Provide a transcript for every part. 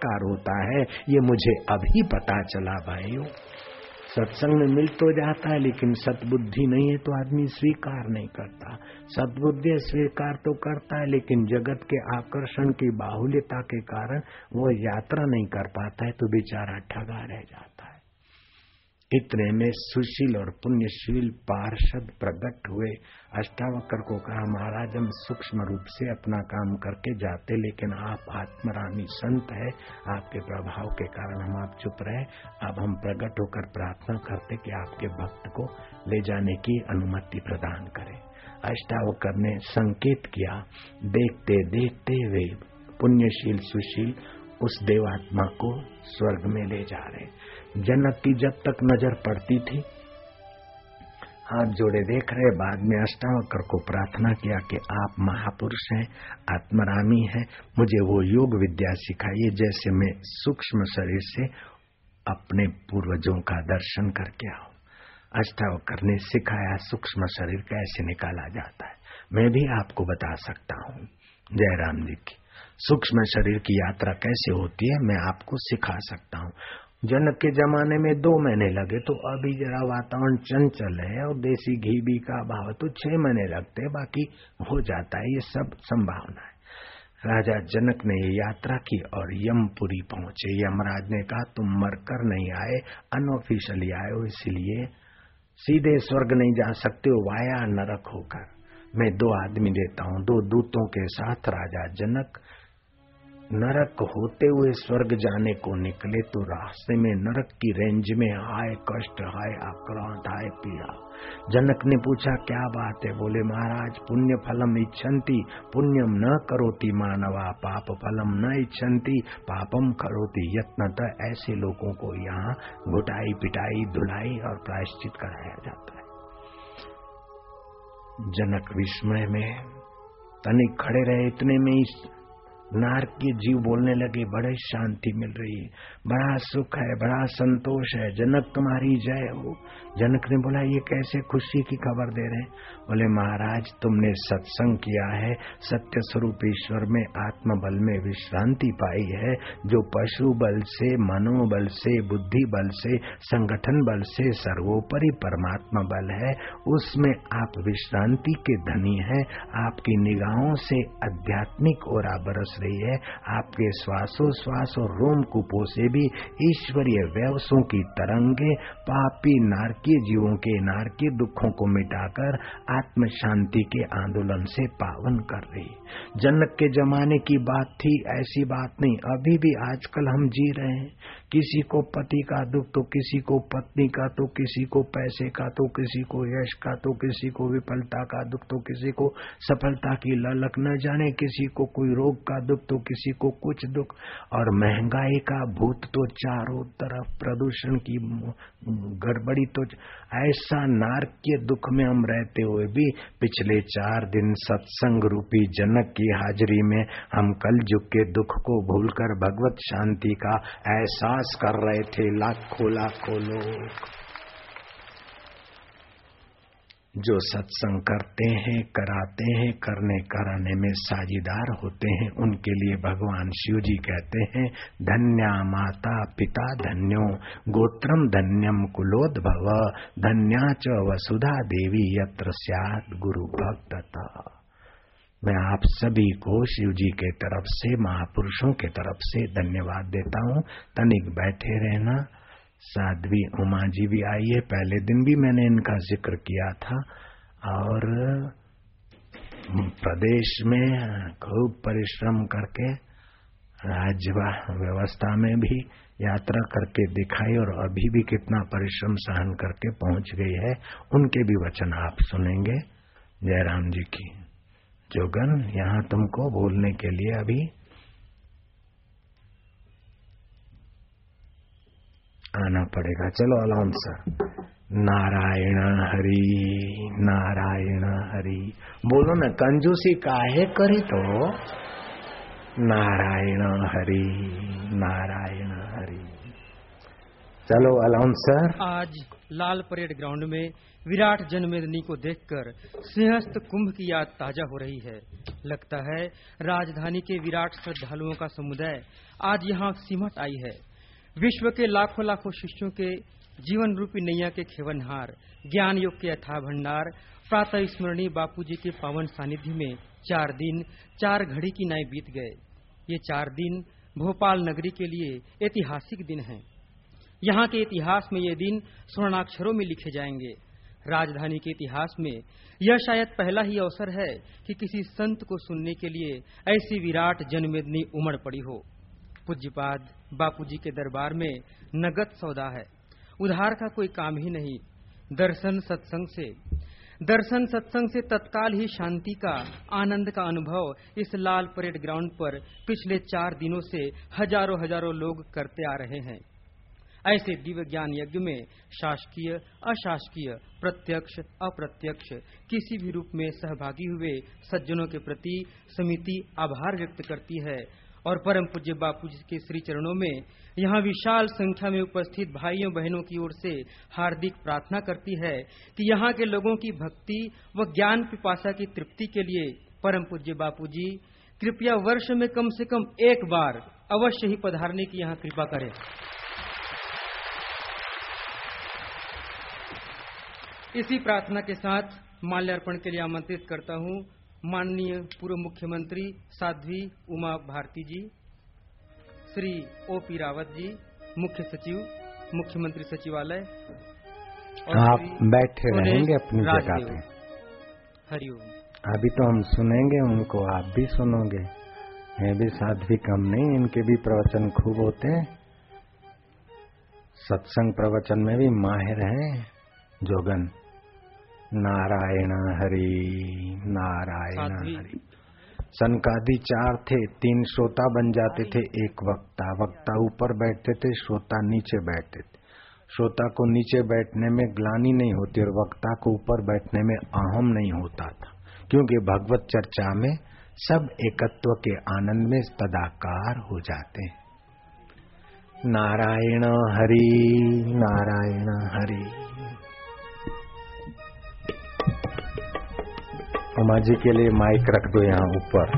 साक्षात्कार होता है, ये मुझे अभी पता चला भाइयों। सत्संग में मिल तो जाता है, लेकिन सतबुद्धि नहीं है तो आदमी स्वीकार नहीं करता। सतबुद्धि स्वीकार तो करता है, लेकिन जगत के आकर्षण की बाहुल्यता के कारण वो यात्रा नहीं कर पाता है तो बेचारा ठगा रह जाता इतने में सुशील और पुण्यशील पार्षद प्रकट हुए। अष्टावक्र को कहा, महाराज, हम सूक्ष्म रूप से अपना काम करके जाते, लेकिन आप आत्मरामी संत है। आपके प्रभाव के कारण हम आप चुप रहे। अब हम प्रकट होकर प्रार्थना करते कि आपके भक्त को ले जाने की अनुमति प्रदान करें। अष्टावक्र ने संकेत किया, देखते देखते वे पुण्यशील सुशील उस देवात्मा को स्वर्ग में ले जा रहे जनक की जब तक नज़र पड़ती थी, हाथ जोड़े देख रहे, बाद में अष्टावकर को प्रार्थना किया कि आप महापुरुष हैं, आत्मरामी हैं, मुझे वो योग विद्या सिखाइए जैसे मैं सूक्ष्म शरीर से अपने पूर्वजों का दर्शन करके आऊँ। अष्टावकर ने सिखाया, सूक्ष्म शरीर कैसे निकाला जाता है, मैं भी आपको बता सकता हूँ। जयराम जी की, सूक्ष्म शरीर की यात्रा कैसे होती है, मैं आपको सिखा सकता हूँ। जनक के जमाने में दो महीने लगे तो अभी जरा वातावरण चंचल है और देसी घी भी का भाव तो छह महीने लगते हैं, बाकी हो जाता है, ये सब संभावना है। राजा जनक ने ये यात्रा की और यमपुरी पहुँचे। यमराज ने कहा, तुम मरकर नहीं आए, अनऑफिशियली आए हो, इसलिए सीधे स्वर्ग नहीं जा सकते हो, वाया नरक होकर मैं दो आदमी देता हूँ, दो दूतों के साथ राजा जनक नरक होते हुए स्वर्ग जाने को निकले तो रास्ते में नरक की रेंज में हाय कष्ट हाय आक्रांत हाय पीड़ा। जनक ने पूछा, क्या बात है? बोले, महाराज, पुण्य फलम इच्छन्ति, पुण्यम न करोति मानवा, पाप फलम न इच्छन्ति, पापम करोति यत्न ऐसे लोगों को यहाँ घुटाई, पिटाई, धुलाई और प्रायश्चित कराया जाता है। जनक विस्मय में तनिक खड़े रहे। इतने में इस नारक के जीव बोलने लगे, बड़े शांति मिल रही है, बड़ा सुख है, बड़ा संतोष है, जनक तुम्हारी जय हो। जनक ने बोला, ये कैसे खुशी की खबर दे रहे हैं? बोले, महाराज, तुमने सत्संग किया है, सत्य स्वरूप ईश्वर में आत्म बल में विश्रांति पाई है, जो पशु बल से मनोबल से, बुद्धि बल से, संगठन बल से सर्वोपरि परमात्मा बल है, उसमें आप विश्रांति के धनी है, आपकी निगाहों से आध्यात्मिक और बरस रही है। आपके श्वासोश्वास और रोम कुपो से भी ईश्वरीय व्यवसों की तरंगे पापी नारकीय जीवों के नारकीय दुखों को मिटाकर आत्म शांति के आंदोलन से पावन कर रही। जनक के जमाने की बात थी, ऐसी बात नहीं। अभी भी आजकल हम जी रहे हैं। किसी को पति का दुख तो किसी को पत्नी का तो किसी को पैसे का तो किसी को यश का तो किसी को विफलता का दुख तो किसी को सफलता की ललक न जाने, किसी को कोई रोग का दुख तो किसी को कुछ दुख। और महँगाई का भूत तो चारों तरफ़, प्रदूषण की गड़बड़ी तो ऐसा नारकीय दुख में हम रहते हुए भी पिछले चार दिन सत्संग रूपी जनक की हाजिरी में हम कल युग के दुख को भूलकर भगवत शांति का एहसास प्रयास कर रहे थे, लाखों लाखों लोग। जो सत्संग करते हैं, कराते हैं, करने कराने में साझीदार होते हैं, उनके लिए भगवान शिव जी कहते हैं, धन्या माता पिता धन्यो गोत्रम धन्यम कुलोद भव धन्या च वसुधा देवी, यत्र गुरु भक्त मैं आप सभी को शिव जी के तरफ़ से, महापुरुषों के तरफ़ से धन्यवाद देता हूँ। तनिक बैठे रहना। साध्वी उमा जी भी आई है पहले दिन भी मैंने इनका ज़िक्र किया था। और प्रदेश में खूब परिश्रम करके राज्य व्यवस्था में भी यात्रा करके दिखाई और अभी भी कितना परिश्रम सहन करके पहुँच गई है, उनके भी वचन आप सुनेंगे। जयराम जी की। जोगन, यहाँ तुमको बोलने के लिए अभी आना पड़ेगा। चलो अलाउन सर। नारायण हरि नारायण हरि। बोलो ना, कंजूसी काहे करे तो? नारायण हरि नारायण हरि। चलो अलाउंसर आज लाल परेड ग्राउंड में विराट जन्मेदनी को देखकर सिंहस्थ कुंभ की याद ताज़ा हो रही है। लगता है राजधानी के विराट श्रद्धालुओं का समुदाय आज यहाँ सिमट आई है। विश्व के लाखों लाखों शिष्यों के जीवन रूपी नैया के खेवनहार, ज्ञान योग के अथा भंडार, प्रातः स्मरणीय बापू के पावन सानिध्य में चार दिन, चार घड़ी की नाई बीत गए। ये चार दिन भोपाल नगरी के लिए ऐतिहासिक दिन हैं। यहाँ के इतिहास में ये दिन स्वर्णाक्षरों में लिखे जाएँगे। राजधानी के इतिहास में, यह शायद पहला ही अवसर है कि किसी संत को सुनने के लिए ऐसी विराट जनमेदनी उमड़ पड़ी हो। पूज्यपाद बापूजी के दरबार में नगद सौदा है। उधार का कोई काम ही नहीं, दर्शन सत्संग से। दर्शन सत्संग से तत्काल ही शांति का, आनंद का अनुभव इस लाल परेड ग्राउंड पर पिछले चार दिनों से हज़ारों हज़ारों लोग करते आ रहे हैं। ऐसे दिव्य ज्ञान यज्ञ में शासकीय, अशासकीय, प्रत्यक्ष, अप्रत्यक्ष, किसी भी रूप में सहभागी हुए सज्जनों के प्रति समिति आभार व्यक्त करती है। और परम पूज्य बापू जी के श्री चरणों में यहाँ विशाल संख्या में उपस्थित भाइयों बहनों की ओर से हार्दिक प्रार्थना करती है कि यहाँ के लोगों की भक्ति व ज्ञान पिपासा की तृप्ति के लिए परम पूज्य बापू जी, कृपया वर्ष में कम से कम एक बार अवश्य ही पधारने की यहाँ कृपा करें। इसी प्रार्थना के साथ माल्यार्पण के लिए आमंत्रित करता हूँ माननीय पूर्व मुख्यमंत्री साध्वी उमा भारती जी श्री ओ पी रावत जी मुख्य सचिव मुख्यमंत्री सचिवालय आप बैठे रहेंगे अपनी जगह पे। हरिओम अभी तो हम सुनेंगे उनको आप भी सुनोगे। ये भी साध्वी कम नहीं इनके भी प्रवचन खूब होते हैं। सत्संग प्रवचन में भी माहिर हैं जोगन। नारायण हरि नारायण हरि। सनकादि चार थे तीन श्रोता बन जाते थे एक वक्ता। वक्ता ऊपर बैठते थे श्रोता नीचे बैठते थे। श्रोता को नीचे बैठने में ग्लानी नहीं होती और वक्ता को ऊपर बैठने में अहम नहीं होता था। क्योंकि भगवत चर्चा में सब एकत्व के आनंद में तदाकार हो जाते हैं। नारायण हरि नारायण हरि। उमा जी के लिए माइक रख दो यहाँ ऊपर।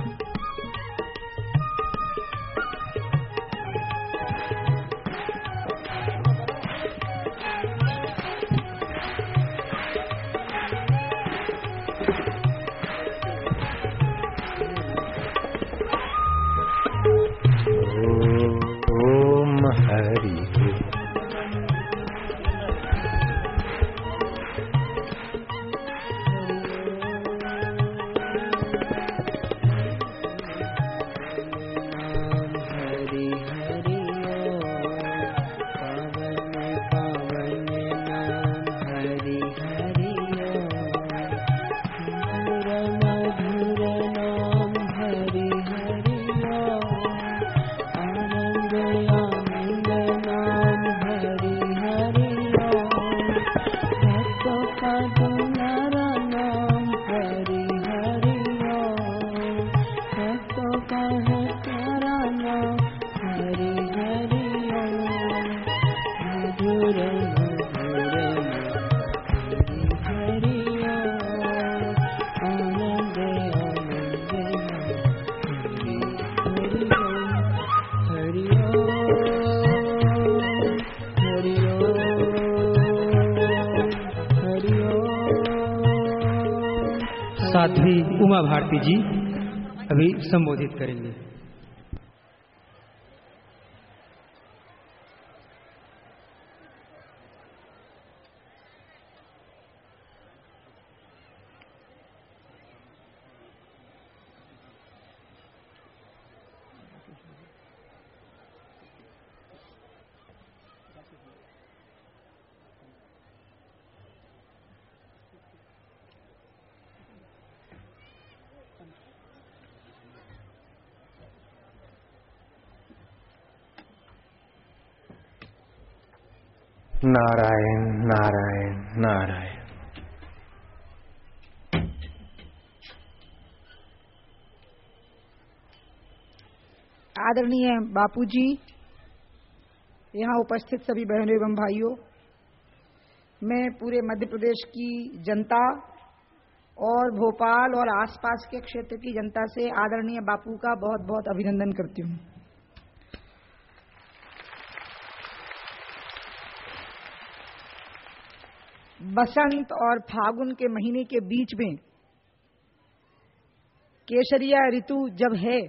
उमा भारती जी अभी संबोधित करेंगे। नारायण नारायण नारायण। आदरणीय बापूजी, यहाँ उपस्थित सभी बहनों एवं भाइयों, मैं पूरे मध्य प्रदेश की जनता और भोपाल और आसपास के क्षेत्र की जनता से आदरणीय बापू का बहुत बहुत अभिनंदन करती हूँ। बसंत और फागुन के महीने के बीच में केसरिया ऋतु जब है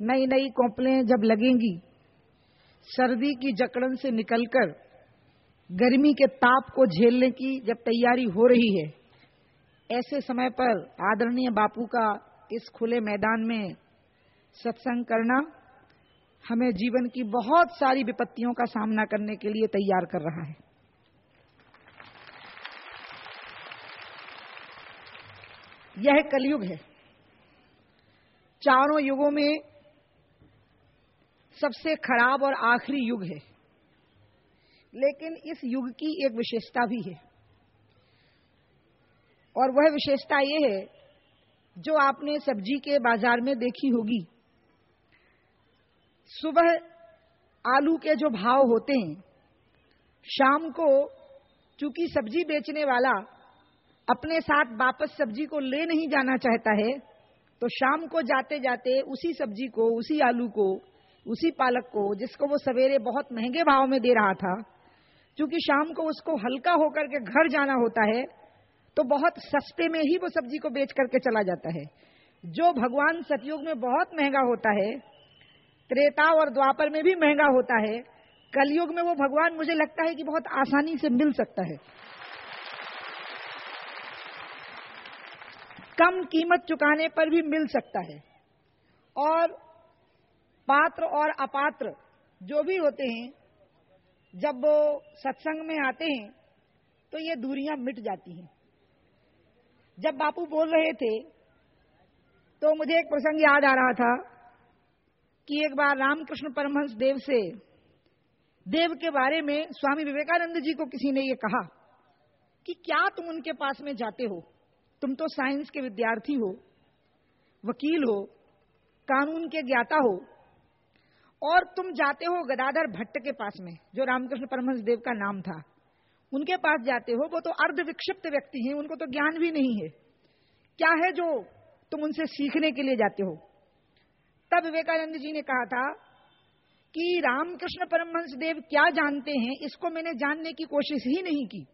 नई नई कौपलें जब लगेंगी, सर्दी की जकड़न से निकलकर गर्मी के ताप को झेलने की जब तैयारी हो रही है, ऐसे समय पर आदरणीय बापू का इस खुले मैदान में सत्संग करना हमें जीवन की बहुत सारी विपत्तियों का सामना करने के लिए तैयार कर रहा है। यह कलयुग है। चारों युगों में सबसे खराब और आखिरी युग है। लेकिन इस युग की एक विशेषता भी है। और वह विशेषता ये है, जो आपने सब्ज़ी के बाज़ार में देखी होगी। सुबह आलू के जो भाव होते हैं, शाम को चूँकि सब्ज़ी बेचने वाला अपने साथ वापस सब्ज़ी को ले नहीं जाना चाहता है तो शाम को जाते जाते उसी सब्ज़ी को, उसी आलू को, उसी पालक को, जिसको वो सवेरे बहुत महँगे भाव में दे रहा था क्योंकि शाम को उसको हल्का होकर के घर जाना होता है तो बहुत सस्ते में ही वो सब्ज़ी को बेच करके चला जाता है। जो भगवान सतयुग में बहुत महँगा होता है, त्रेता और द्वापर में भी महँगा होता है, कलयुग में वो भगवान मुझे लगता है कि बहुत आसानी से मिल सकता है। कम कीमत चुकाने पर भी मिल सकता है। और पात्र और अपात्र जो भी होते हैं, जब वो सत्संग में आते हैं तो ये दूरियाँ मिट जाती हैं। जब बापू बोल रहे थे तो मुझे एक प्रसंग याद आ रहा था कि एक बार रामकृष्ण परमहंस देव से, देव के बारे में स्वामी विवेकानंद जी को किसी ने ये कहा कि क्या तुम उनके पास में जाते हो? तुम तो साइंस के विद्यार्थी हो, वकील हो, कानून के ज्ञाता हो, और तुम जाते हो गदाधर भट्ट के पास में, जो रामकृष्ण परमहंस देव का नाम था। उनके पास जाते हो, वो तो अर्ध विक्षिप्त व्यक्ति हैं, उनको तो ज्ञान भी नहीं है। क्या है जो तुम उनसे सीखने के लिए जाते हो? तब विवेकानंद जी ने कहा था कि रामकृष्ण परमहंस देव क्या जानते हैं, इसको मैंने जानने की कोशिश ही नहीं की।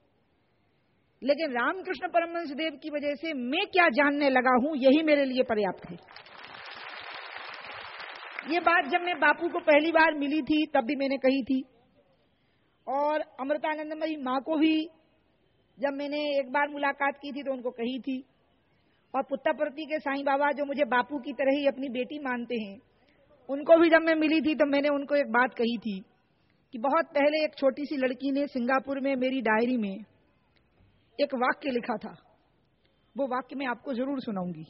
लेकिन रामकृष्ण परमहंस देव की वजह से मैं क्या जानने लगा हूँ, यही मेरे लिए पर्याप्त है। ये बात जब मैं बापू को पहली बार मिली थी, तब भी मैंने कही थी। और अमृतानंदमयी माँ को भी जब मैंने एक बार मुलाकात की थी तो उनको कही थी। और पुत्ताप्रति के साईं बाबा जो मुझे बापू की तरह ही अपनी बेटी मानते हैं, उनको भी जब मैं मिली थी तो मैंने उनको एक बात कही थी कि बहुत पहले एक छोटी सी लड़की ने सिंगापुर में मेरी डायरी में एक वाक्य लिखा था। वो वाक्य मैं आपको ज़रूर सुनाऊँगी।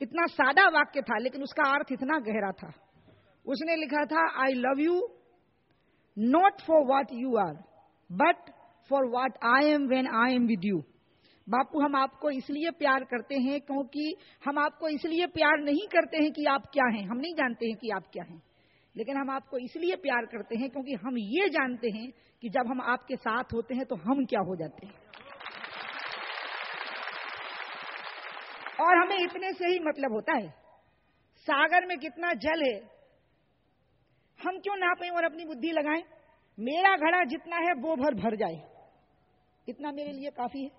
इतना सादा वाक्य था, लेकिन उसका अर्थ इतना गहरा था। उसने लिखा था I love you not for what you are but for what I am when I am with you Bapu, हम आपको इसलिए प्यार करते हैं क्योंकि हम आपको इसलिए प्यार नहीं करते हैं कि आप क्या हैं। हम नहीं जानते हैं कि आप क्या हैं। लेकिन हम आपको इसलिए प्यार करते हैं क्योंकि हम ये जानते हैं कि जब हम आपके साथ होते हैं तो हम क्या हो जाते हैं। और हमें इतने से ही मतलब होता है। सागर में कितना जल है। हम क्यों नापें और अपनी बुद्धि लगाएँ? मेरा घड़ा जितना है, वो भर भर जाए। इतना मेरे लिए काफ़ी है।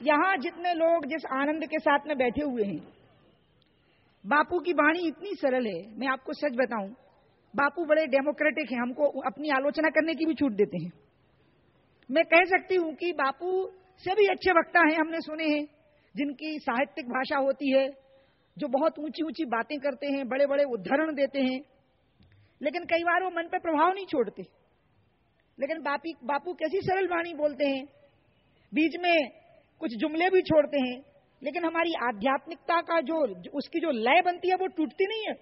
यहाँ जितने लोग जिस आनंद के साथ में बैठे हुए हैं, बापू की वाणी इतनी सरल है, मैं आपको सच बताऊँ, बापू बड़े डेमोक्रेटिक हैं, हमको अपनी आलोचना करने की भी छूट देते हैं। मैं कह सकती हूँ कि बापू से भी अच्छे वक्ता हैं, हमने सुने हैं, जिनकी साहित्यिक भाषा होती है, जो बहुत ऊँची ऊँची बातें करते हैं बड़े बड़े उदाहरण देते हैं, लेकिन कई बार वो मन पर प्रभाव नहीं छोड़ते। लेकिन बापी, बापू कैसी सरल वाणी बोलते हैं, बीच में कुछ जुमले भी छोड़ते हैं, लेकिन हमारी आध्यात्मिकता का जो, उसकी जो लय बनती है, वो टूटती नहीं है,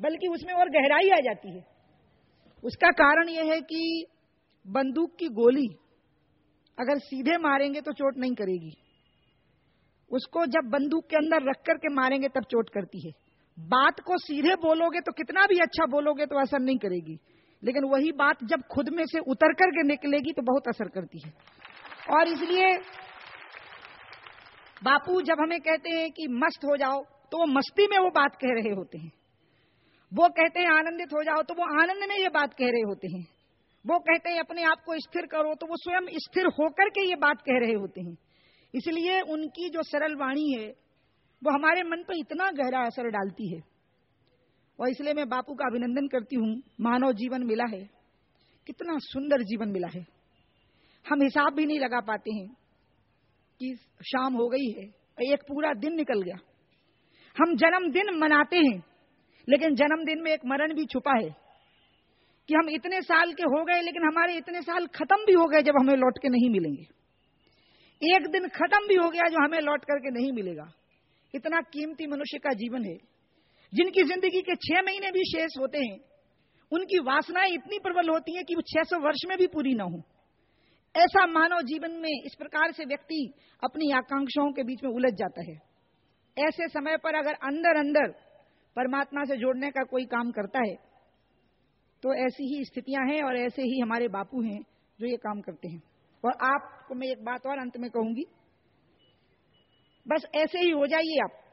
बल्कि उसमें और गहराई आ जाती है। उसका कारण यह है कि बंदूक की गोली अगर सीधे मारेंगे तो चोट नहीं करेगी। उसको जब बंदूक के अंदर रख करके मारेंगे, तब चोट करती है। बात को सीधे बोलोगे तो कितना भी अच्छा बोलोगे तो असर नहीं करेगी। लेकिन वही बात जब खुद में से उतर करके निकलेगी तो बहुत असर करती है। और इसलिए बापू जब हमें कहते हैं कि मस्त हो जाओ तो वो मस्ती में वो बात कह रहे होते हैं। वो कहते हैं आनंदित हो जाओ तो वो आनंद में ये बात कह रहे होते हैं। वो कहते हैं, अपने आप को स्थिर करो। तो वो स्वयं स्थिर होकर के ये बात कह रहे होते हैं। इसलिए उनकी जो सरल वाणी है, वो हमारे मन पर इतना गहरा असर डालती है। और इसलिए मैं बापू का अभिनंदन करती हूँ। मानव जीवन मिला है। कितना सुंदर जीवन मिला है। हम हिसाब भी नहीं लगा पाते हैं कि शाम हो गई है एक पूरा दिन निकल गया। हम जन्मदिन मनाते हैं, लेकिन जन्मदिन में एक मरण भी छुपा है। कि हम इतने साल के हो गए, लेकिन हमारे इतने साल खत्म भी हो गए जब हमें लौट के नहीं मिलेंगे। एक दिन खत्म भी हो गया जो हमें लौट करके नहीं मिलेगा। इतना कीमती मनुष्य का जीवन है। जिनकी ज़िंदगी के छह महीने भी शेष होते हैं, उनकी वासनाएँ इतनी प्रबल होती हैं कि वो छह सौ वर्ष में भी पूरी ना हो। ऐसा मानव जीवन में इस प्रकार से व्यक्ति अपनी आकांक्षाओं के बीच में उलझ जाता है। ऐसे समय पर अगर अंदर अंदर परमात्मा से जोड़ने का कोई काम करता है तो ऐसी ही स्थितियाँ हैं और ऐसे ही हमारे बापू हैं जो ये काम करते हैं। और आपको मैं एक बात और अंत में कहूँगी। बस ऐसे ही हो जाइए आप।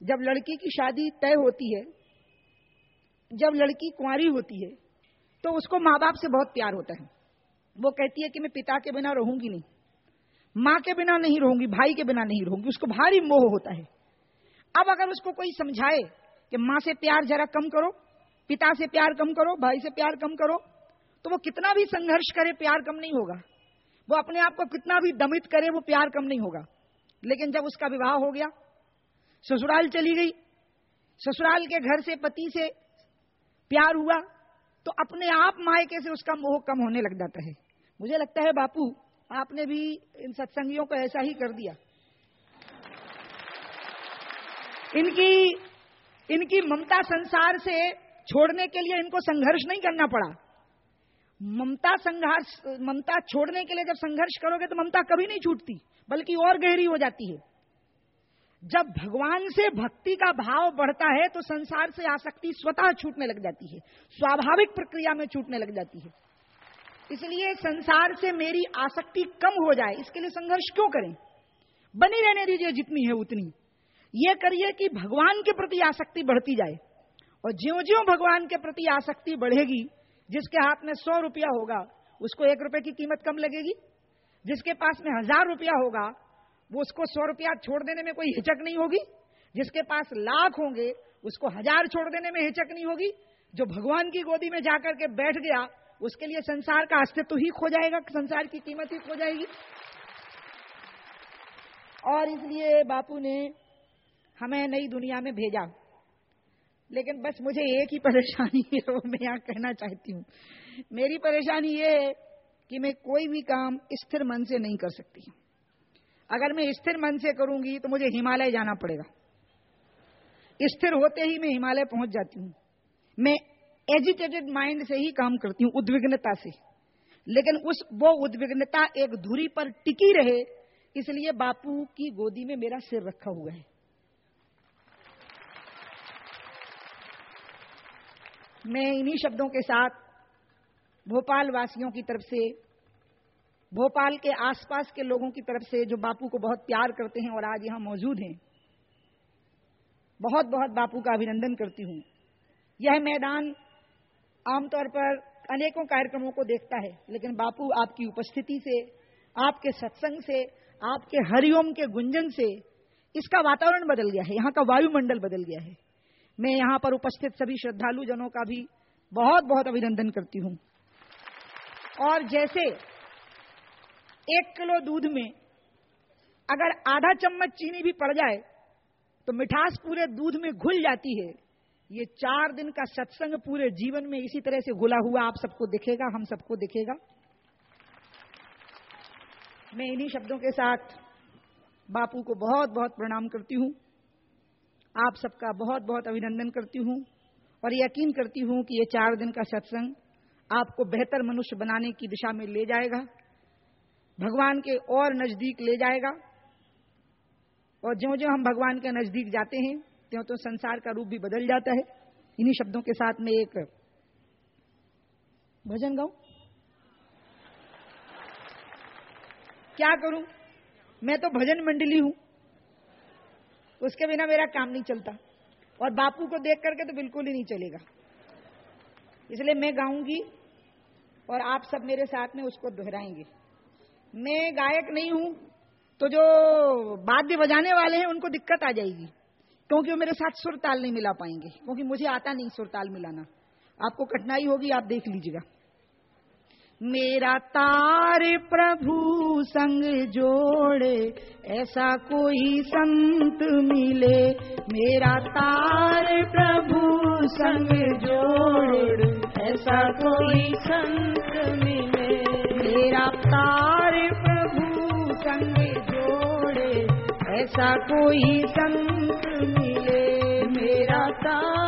जब लड़की की शादी तय होती है, जब लड़की कुंवारी होती है तो उसको माँ बाप से बहुत प्यार होता है। वो कहती है कि मैं पिता के बिना रहूँगी नहीं। माँ के बिना नहीं रहूँगी, भाई के बिना नहीं रहूँगी। उसको भारी मोह होता है। अब अगर उसको कोई समझाए कि माँ से प्यार जरा कम करो पिता से प्यार कम करो, भाई से प्यार कम करो तो वो कितना भी संघर्ष करे, प्यार कम नहीं होगा। वो अपने आप को कितना भी दमित करे, वो प्यार कम नहीं होगा। लेकिन जब उसका विवाह हो गया, ससुराल चली गई, ससुराल के घर से पति से प्यार हुआ तो अपने आप मायके से उसका मोह कम होने लग जाता है। मुझे लगता है, बापू, आपने भी इन सत्संगियों को ऐसा ही कर दिया। इनकी इनकी ममता संसार से छोड़ने के लिए इनको संघर्ष नहीं करना पड़ा। ममता संघर्ष, ममता छोड़ने के लिए जब संघर्ष करोगे तो ममता कभी नहीं छूटती, बल्कि और गहरी हो जाती है। जब भगवान से भक्ति का भाव बढ़ता है तो संसार से आसक्ति स्वतः छूटने लग जाती है, स्वाभाविक प्रक्रिया में छूटने लग जाती है। इसलिए संसार से मेरी आसक्ति कम हो जाए, इसके लिए संघर्ष क्यों करें? बनी रहने दीजिए जितनी है उतनी। ये करिए कि भगवान के प्रति आसक्ति बढ़ती जाए। और ज्यो ज्यो भगवान के प्रति आसक्ति बढ़ेगी, जिसके हाथ में सौ रुपया होगा, उसको एक रुपए की कीमत कम लगेगी? जिसके पास में हज़ार रुपया होगा, वो उसको सौ रुपया छोड़ देने में कोई हिचक नहीं होगी? जिसके पास लाख होंगे, उसको हज़ार छोड़ देने में हिचक नहीं होगी? जो भगवान की गोदी में जाकर के बैठ गया, उसके लिए संसार का अस्तित्व ही खो जाएगा, संसार की कीमत ही खो जाएगी। और इसलिए बापू ने हमें नई दुनिया में भेजा। लेकिन बस मुझे एक ही परेशानी है, वो मैं यहाँ कहना चाहती हूँ। मेरी परेशानी ये है कि मैं कोई भी काम स्थिर मन से नहीं कर सकती। अगर मैं स्थिर मन से करूँगी तो मुझे हिमालय जाना पड़ेगा। स्थिर होते ही मैं हिमालय पहुँच जाती हूँ। मैं एजिटेटेड माइंड से ही काम करती हूँ, उद्विग्नता से। लेकिन उस, वो उद्विग्नता एक धुरी पर टिकी रहे, इसलिए बापू की गोदी में मेरा सिर रखा हुआ है। मैं इन्हीं शब्दों के साथ भोपाल वासियों की तरफ़ से, भोपाल के आसपास के लोगों की तरफ़ से जो बापू को बहुत प्यार करते हैं और आज यहाँ मौजूद हैं बहुत बहुत बापू का अभिनंदन करती हूँ। यह मैदान आमतौर पर अनेकों कार्यक्रमों को देखता है, लेकिन बापू आपकी उपस्थिति से, आपके सत्संग से, आपके हरिओम के गुंजन से इसका वातावरण बदल गया है, यहाँ का वायुमंडल बदल गया है। मैं यहाँ पर उपस्थित सभी श्रद्धालु जनों का भी बहुत बहुत अभिनंदन करती हूँ। और जैसे एक किलो दूध में अगर आधा चम्मच चीनी भी पड़ जाए तो मिठास पूरे दूध में घुल जाती है। ये चार दिन का सत्संग पूरे जीवन में इसी तरह से घुला हुआ आप सबको दिखेगा, हम सबको दिखेगा। मैं इन्हीं शब्दों के साथ बापू को बहुत बहुत प्रणाम करती हूँ। आप सबका बहुत बहुत अभिनंदन करती हूँ और यकीन करती हूँ कि ये चार दिन का सत्संग आपको बेहतर मनुष्य बनाने की दिशा में ले जाएगा, भगवान के और नज़दीक ले जाएगा। और जो जो हम भगवान के नज़दीक जाते हैं त्यों तो संसार का रूप भी बदल जाता है। इन्हीं शब्दों के साथ में एक भजन गाऊ? क्या करूँ? मैं तो भजन मंडली हूँ। उसके बिना मेरा काम नहीं चलता। और बापू को देख करके तो बिल्कुल ही नहीं चलेगा। इसलिए मैं गाऊँगी और आप सब मेरे साथ में उसको दोहराएँगे। मैं गायक नहीं हूँ तो जो वाद्य बजाने वाले हैं, उनको दिक्कत आ जाएगी, क्योंकि वो मेरे साथ सुरताल नहीं मिला पाएँगे, क्योंकि मुझे आता नहीं सुरताल मिलाना। आपको कठिनाई होगी, आप देख लीजिएगा। मेरा तार प्रभु संग जोड़े, ऐसा कोई संत मिले। मेरा तार प्रभु संग जोड़, ऐसा कोई संत मिले। मेरा तार प्रभु संग जोड़े, ऐसा कोई संत मिले। मेरा तार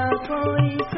का कोई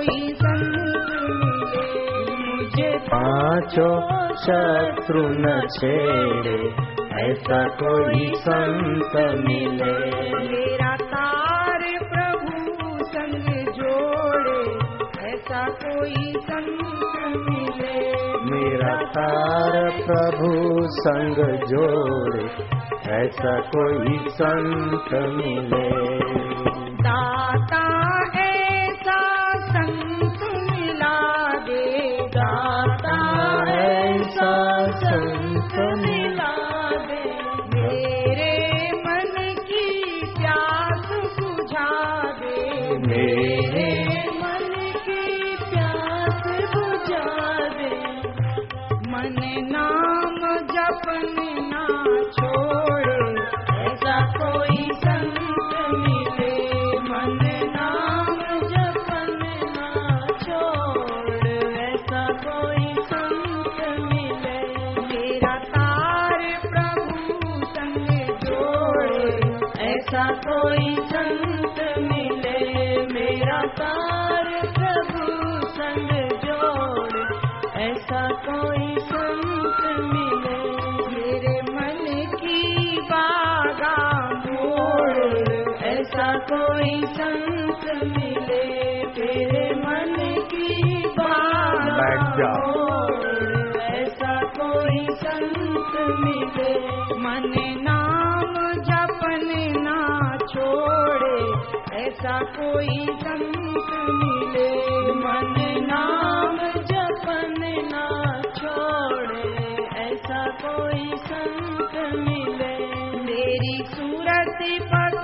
कोई मुझे शत्रु न छेड़े ऐसा कोई संत मिले। मेरा तार प्रभु संग जोड़े ऐसा कोई संत मिले। मेरा तार प्रभु संग जोड़े ऐसा कोई संत मिले। कोई संत मिले तेरे मन की बात ऐसा कोई संत मिले। मन नाम जपन ना छोड़े ऐसा कोई संत मिले। मन नाम जपन ना छोड़े ऐसा कोई संत मिले। मेरी सूरत पर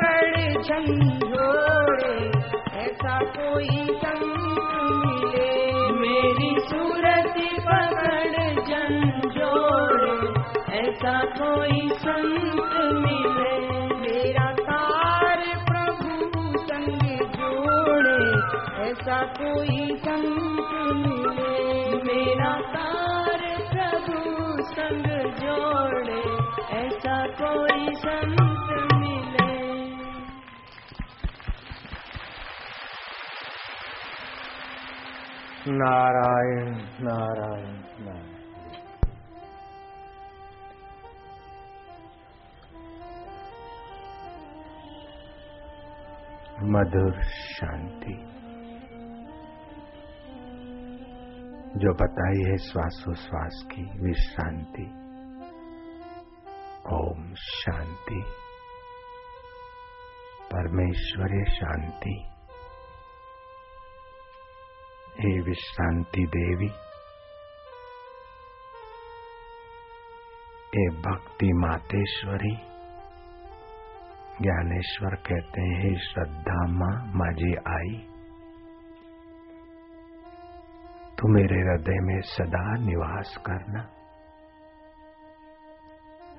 पकड़ झंझोड़े ऐसा कोई संत मिले। मेरी सूरत पकड़ झंझोड़े ऐसा कोई संत मिले। मेरा तार प्रभु संग जोड़े, ऐसा कोई संत मिले। मेरा तार प्रभु संग जोड़े, ऐसा कोई संत नारायण नारायण नारायण। मधुर शांति। जो बताई है श्वासोश्वास की विश्रांति ओम शांति। परमेश्वरी शांति। हे विश्रांति देवी, हे भक्ति मातेश्वरी, ज्ञानेश्वर कहते हैं, हे श्रद्धा माँ माजी आई, तू मेरे हृदय में सदा निवास करना।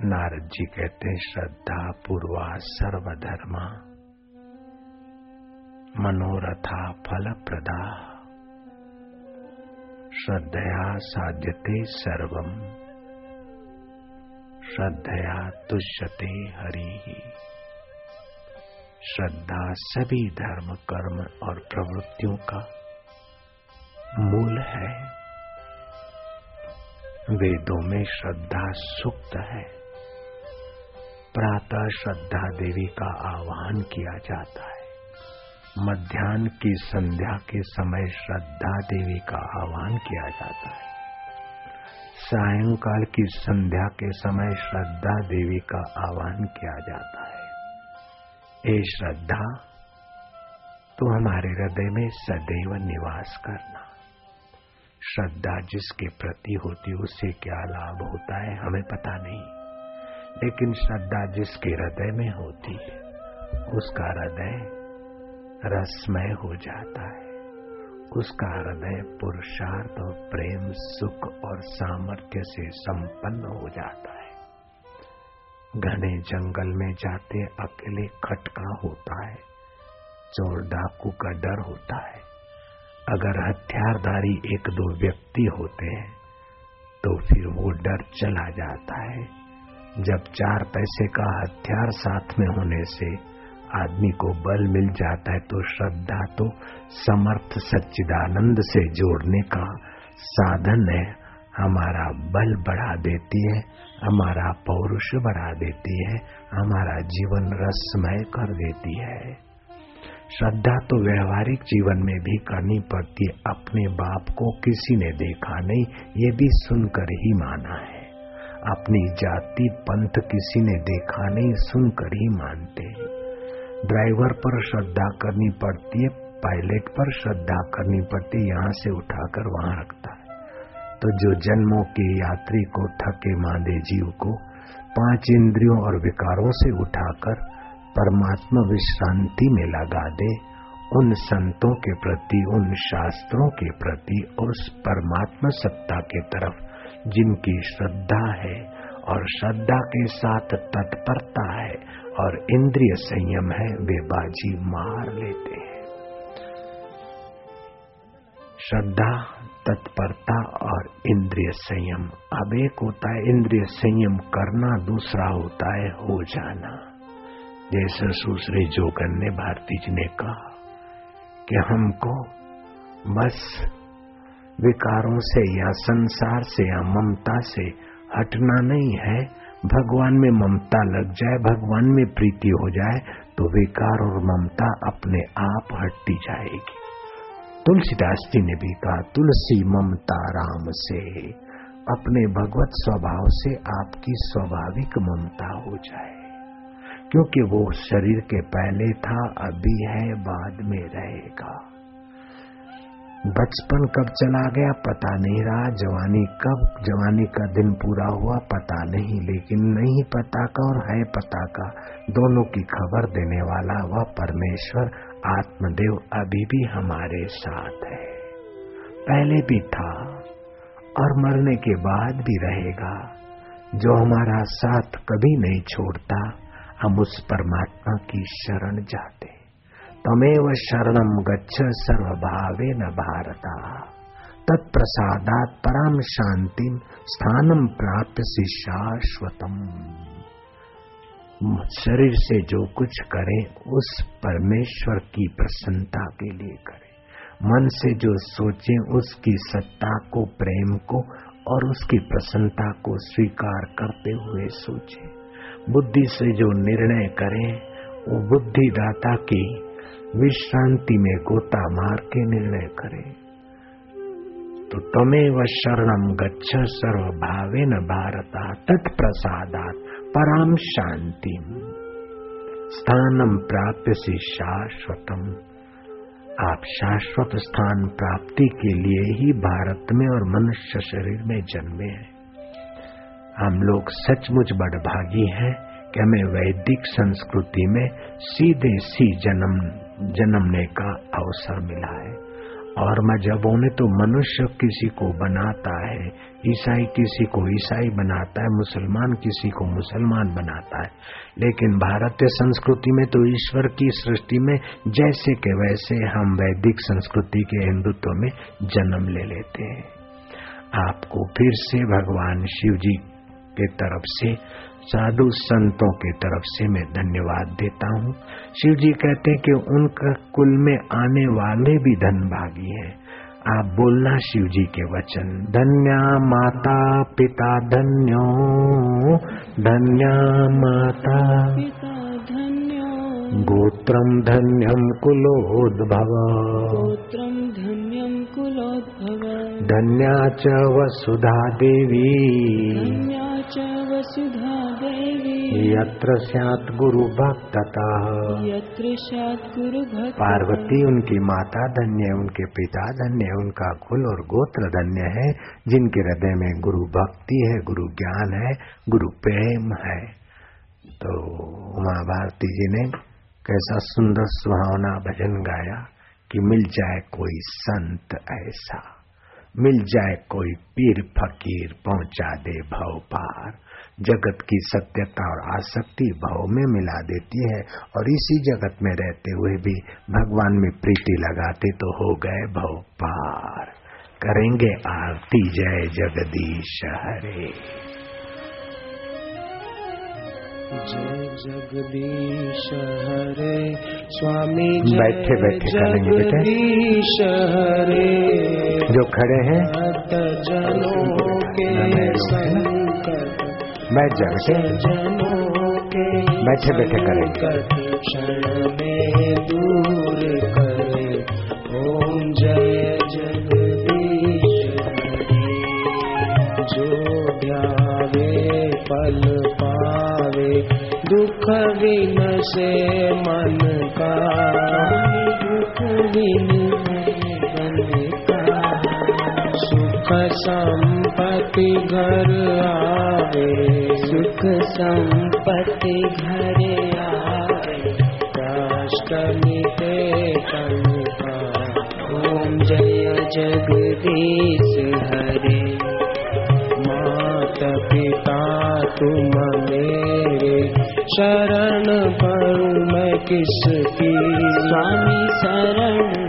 नारद जी कहते हैं, श्रद्धा पूर्वा सर्वधर्मा, मनोरथा फल प्रदा श्रद्धया साध्यते सर्वम। श्रद्धया तुष्यते हरि। श्रद्धा सभी धर्म, कर्म और प्रवृत्तियों का मूल है। वेदों में श्रद्धा सुक्त है। प्रातः श्रद्धा देवी का आह्वान किया जाता है। मध्यान्ह की संध्या के समय श्रद्धा देवी का आह्वान किया जाता है। सायंकाल की संध्या के समय श्रद्धा देवी का आह्वान किया जाता है। हे श्रद्धा तो हमारे हृदय में सदैव निवास करना। श्रद्धा जिसके प्रति होती उसे क्या लाभ होता है, हमें पता नहीं। लेकिन श्रद्धा जिसके हृदय में होती है, उसका हृदय रसमय हो जाता है। उसका हृदय पुरुषार्थ और प्रेम, सुख और सामर्थ्य से संपन्न हो जाता है। घने जंगल में जाते अकेले खटका होता है। चोर डाकू का डर होता है। अगर हथियारधारी एक दो व्यक्ति होते हैं तो फिर वो डर चला जाता है। जब चार पैसे का हथियार साथ में होने से आदमी को बल मिल जाता है तो श्रद्धा तो समर्थ सच्चिदानंद से जोड़ने का साधन है। हमारा बल बढ़ा देती है, हमारा पौरुष बढ़ा देती है, हमारा जीवन रसमय कर देती है। श्रद्धा तो व्यवहारिक जीवन में भी करनी पड़ती है, अपने बाप को किसी ने देखा नहीं, ये भी सुनकर ही माना है। अपनी जाति पंथ किसी ने देखा नहीं, सुनकर ही मानते हैं। ड्राइवर पर श्रद्धा करनी पड़ती है, पायलट पर श्रद्धा करनी पड़ती है, यहाँ से उठाकर वहाँ रखता है। तो जो जन्मों के यात्री को थके मांदे जीव को, पाँच इंद्रियों और विकारों से उठाकर परमात्मा विश्रांति में लगा दे, उन संतों के प्रति, उन शास्त्रों के प्रति उस परमात्मा सत्ता के तरफ़ जिनकी श्रद्धा है और श्रद्धा के साथ तत्परता है और इंद्रिय संयम है, वे बाजी मार लेते हैं। श्रद्धा, तत्परता और इंद्रिय संयम, अब एक होता है इंद्रिय संयम करना, दूसरा होता है हो जाना। जैसे सुश्री जोगन ने भारती जी ने कहा कि हमको बस विकारों से या संसार से या ममता से हटना नहीं है। भगवान में ममता लग जाए, भगवान में प्रीति हो जाए तो विकार और ममता अपने आप हटती जाएगी। तुलसीदास जी ने भी कहा, तुलसी ममता राम से, अपने भगवत स्वभाव से आपकी स्वाभाविक ममता हो जाए। क्योंकि वो शरीर के पहले था, अभी है, बाद में रहेगा। बचपन कब चला गया पता नहीं रहा, जवानी कब, जवानी का दिन पूरा हुआ पता नहीं, लेकिन नहीं पता का और है पता का, दोनों की खबर देने वाला वह परमेश्वर, आत्मदेव अभी भी हमारे साथ है। पहले भी था और मरने के बाद भी रहेगा। जो हमारा साथ कभी नहीं छोड़ता, हम उस परमात्मा की शरण जाते तमेव शरणम गच्छ सर्वभावे न भारता। तत्प्रसादात परम शांति स्थानम प्राप्त से शाश्वतम शरीर से जो कुछ करें, उस परमेश्वर की प्रसन्नता के लिए करें। मन से जो सोचें, उसकी सत्ता को, प्रेम को और उसकी प्रसन्नता को स्वीकार करते हुए सोचे। बुद्धि से जो निर्णय करें, वो बुद्धिदाता की विश्रांति में गोता मार के निर्णय करे। तो तमेव शरणम गच्छ सर्व भावे न भारता तत्प्रसादात पराम शांति स्थानम प्राप्त से शाश्वतम। आप शाश्वत स्थान प्राप्ति के लिए ही भारत में और मनुष्य शरीर में जन्मे हैं। हम लोग सचमुच बड़भागी हैं कि हमें वैदिक संस्कृति में सीधे सी जन्म जन्मने का अवसर मिला है। और मजहबों ने तो मनुष्य किसी को बनाता है, ईसाई किसी को ईसाई बनाता है, मुसलमान किसी को मुसलमान बनाता है। लेकिन भारतीय संस्कृति में तो ईश्वर की सृष्टि में जैसे के वैसे हम वैदिक संस्कृति के हिंदुत्व में जन्म ले लेते हैं। आपको फिर से भगवान शिव जी के तरफ़ से साधु संतों की तरफ़ से मैं धन्यवाद देता हूँ। शिव जी कहते हैं कि उनका कुल में आने वाले भी धन भागी हैं। आप बोलना शिव जी के वचन। धन्या माता पिता धन्यो धन्या माता धन्यो। गोत्रम धन्यम कुलोद्भव। गोत्रं धन्यं कुलोद्भव। धन्या च वसुधा देवी। धन्या च वसुधा देवी यत्र स्यात् गुरु भक्तता यत्र स्यात् गुरुभक्तिः पार्वती उनकी माता धन्य है उनके पिता धन्य है उनका कुल और गोत्र धन्य है जिनके हृदय में गुरु भक्ति है गुरु ज्ञान है गुरु प्रेम है। तो उमा भारती जी ने कैसा सुंदर सुहावना भजन गाया कि मिल जाए कोई संत ऐसा मिल जाए कोई पीर फकीर पहुँचा दे भव पार। जगत की सत्यता और आसक्ति भाव में मिला देती है और इसी जगत में रहते हुए भी भगवान में प्रीति लगाते तो हो गए भव पार करेंगे आरती। जय जगदीश हरे। जय जगदीश हरे। स्वामी बैठे बैठे करेंगे बेटे। हरे। जो खड़े हैं। जनों के संकट बैठ जाओ से जनों के बैठे बैठे करेंगे में दूर करे। ओम जय जगदीश जो ध्यावे पल पावे दुख विन से मन का। दुख विन सुख घर आवे। सुख संपत्ति घर आवे। राष्ट्र मिटे तन का ओम जय जगदीश हरे। मात पिता तुम मेरे। शरण पर मैं किसकी? स्वामी शरण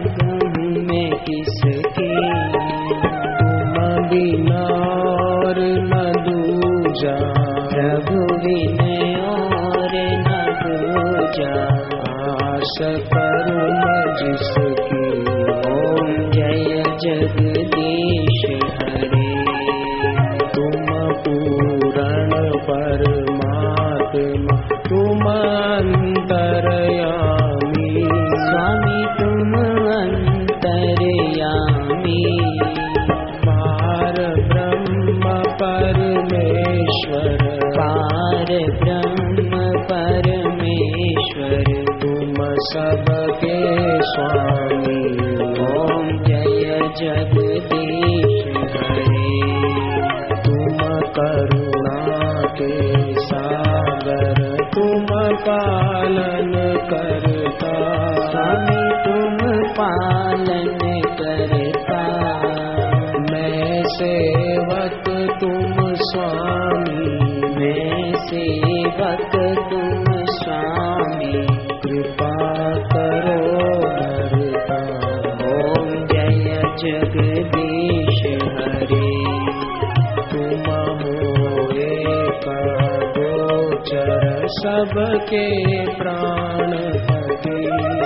सबके प्राण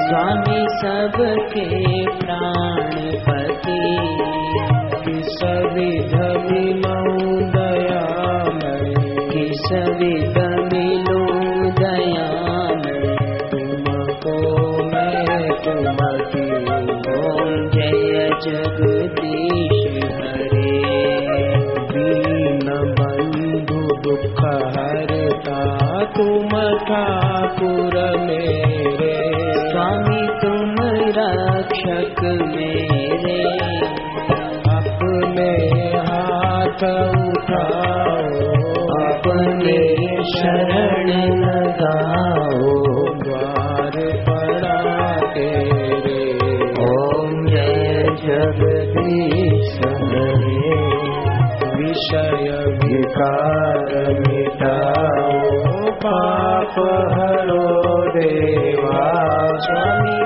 स्वामी सबके रक्षक मेरे। अपने हाथ उठाओ। अपने शरण लगाओ। द्वार पड़ा तेरे ॐ जय जगदीश हरे। विषय विकार मिटाओ। पाप हरो देवा। स्वामी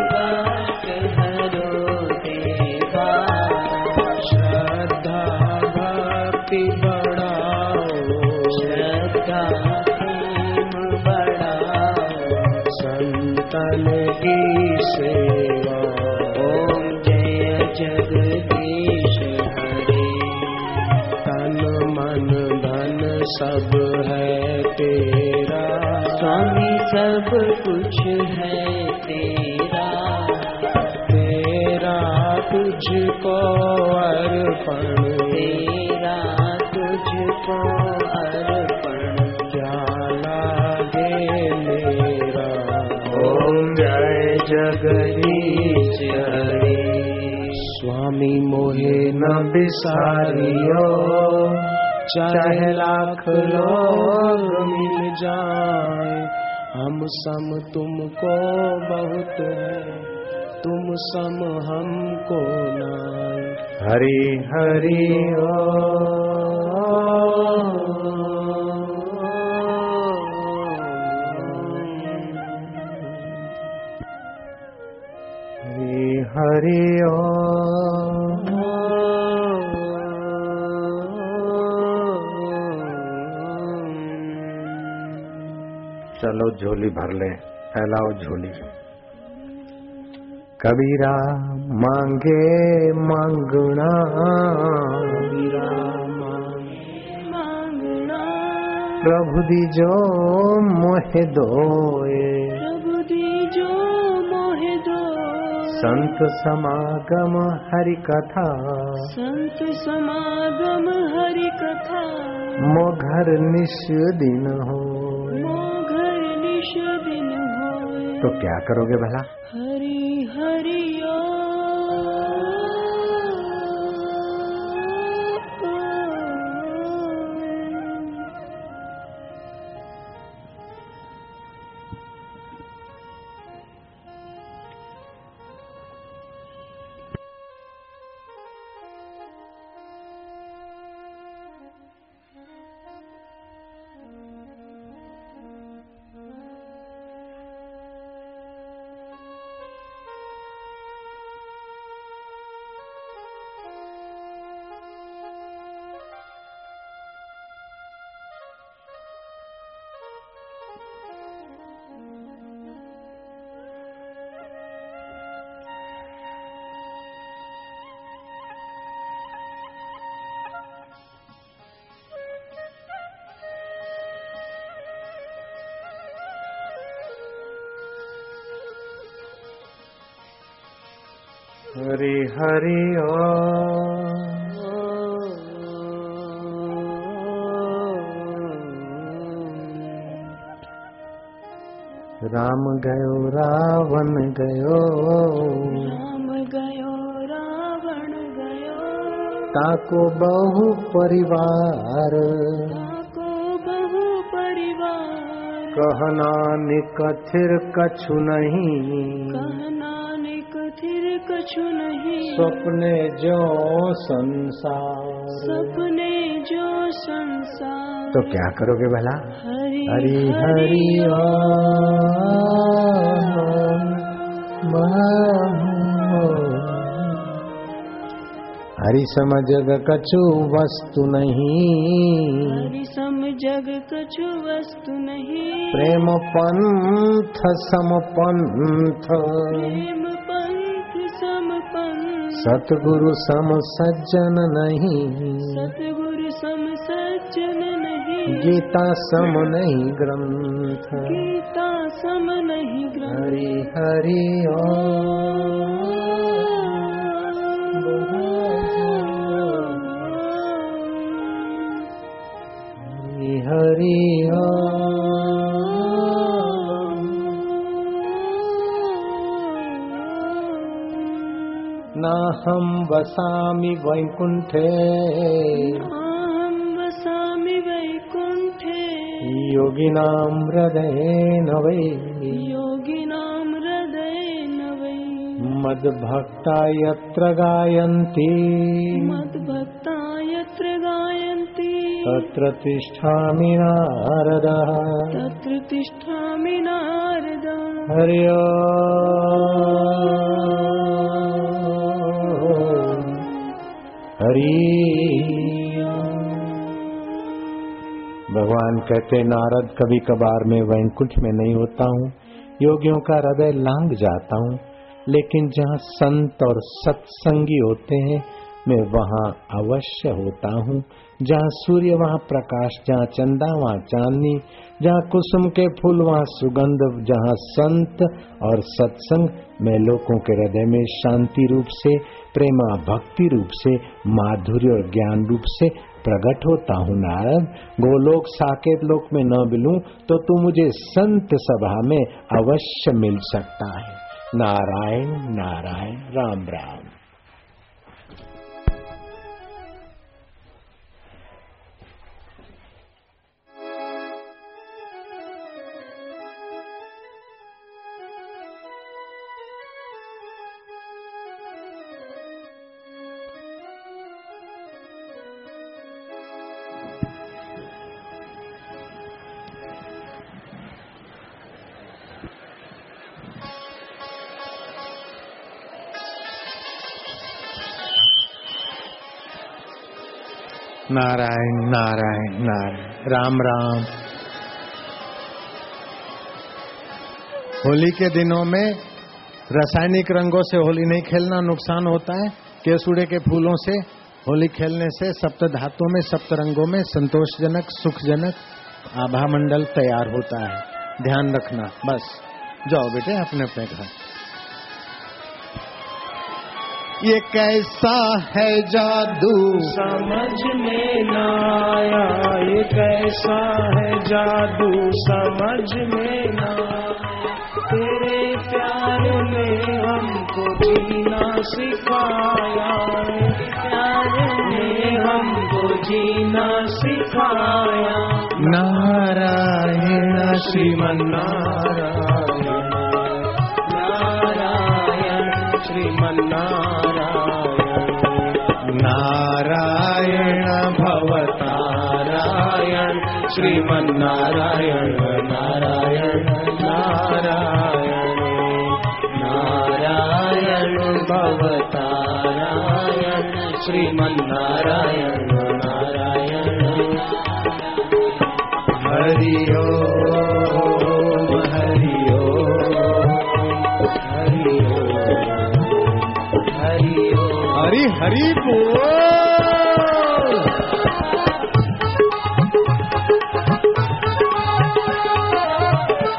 सब है तेरा। स्वामी सब कुछ है तेरा। तेरा तुझको अर्पण। तेरा तुझको अर्पण। क्या लागे मेरा। ॐ जय जगदीश हरे। स्वामी मोहे न बिसारियो। चाहे लाख लोग मिल जाए। हम सम तुमको बहुत है तुम सम हमको ना हरी हरी ओ। झोली भर ले फैलाओ झोली। कबीरा मांगे मांगना। कबीरा मांगना। प्रभु दीजो मोहे दोए प्रभु दीजो मोहे दो संत समागम हरि कथा। संत समागम हरि कथा। मो घर निश दिन हो। तो क्या करोगे भला? हरि हरि ओ राम गयो रावण गयो। राम गयो रावण गयो। ताको बहु परिवार। ताको बहु परिवार। कहना निकथिर कछु नहीं। कहना नहीं स्वप्ने जो संसार। सपने जो संसार। तो क्या करोगे भला? हरि हरि हरि हरि सम जग कछु वस्तु नहीं। हरि सम जग कछु वस्तु नहीं। प्रेम पंथ सम पंथ। प्रेम पंथ सम पंथ सतगुरु सम सज्जन नहीं। सतगुरु सम सज्जन नहीं। गीता सम नहीं ग्रंथ। गीता सम नहीं ग्रंथ। हरि हरि हरि हरि नाहं वसामि वैकुण्ठे। अहं वसामि वैकुण्ठे। योगिनां हृदयेन वै। योगिनां हृदयेन वै। मद्भक्ता यत्र गायन्ति। मद्भक्ता यत्र गायन्ति। तत्र तिष्ठामि नारदः। तत्र तिष्ठामि नारद। हरि हरि भगवान कहते, नारद कभी कभार में वैंकुंठ में नहीं होता हूँ। योगियों का हृदय लांग जाता हूँ। लेकिन जहाँ संत और सत्संगी होते हैं मैं वहाँ अवश्य होता हूँ। जहाँ सूर्य, वहाँ प्रकाश, जहाँ चंदा, वहाँ चांदनी, जहाँ कुसुम के फूल, वहाँ सुगंध, जहाँ संत और सत्संग, मैं लोगों के हृदय में शांति रूप से, प्रेमा भक्ति रूप से, माधुर्य और ज्ञान रूप से प्रकट होता हूँ। नारद, गोलोक साकेत लोक में न मिलूं तो तू मुझे संत सभा में अवश्य मिल सकता है। नारायण नारायण, राम राम। नारायण नारायण नारायण। राम राम। होली के दिनों में रासायनिक रंगों से होली नहीं खेलना नुकसान होता है। केसुड़े के फूलों से होली खेलने से सप्त धातुओं में, सप्त रंगों में संतोषजनक, सुखजनक आभा मंडल तैयार होता है। ध्यान रखना, बस। जाओ बेटे अपने अपने घर। ये कैसा है जादू? समझ में न आया ये कैसा है जादू? समझ में न तेरे प्यार ने हमको जीना सिखाया प्यार ने हमको जीना सिखाया। नारायण श्रीमन नारायण श्रीमन्नारायण। नारायण भवतारायण। श्रीमन्नारायण नारायण नारायण। नारायण भवतारायण। श्रीमन्नारायण नारायण। हरि ओ हरि हरि बोल।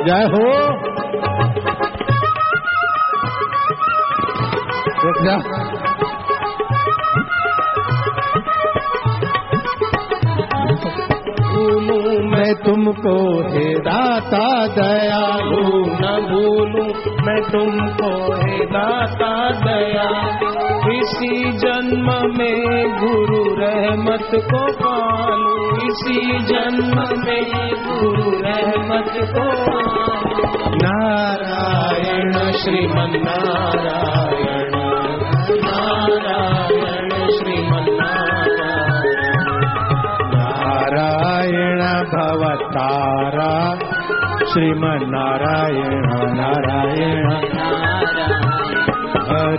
जय हो। मैं तुमको हे दाता दयालु, न भूलू मैं तुमको हे दाता दया इसी जन्म में गुरु रहमत को पालू। इसी जन्म में गुरु रहमत को नारायण श्रीमन नारायण नारायण श्रीमन नारायण नारायण भवतारा। श्रीमन्नारायण नारायण। Oh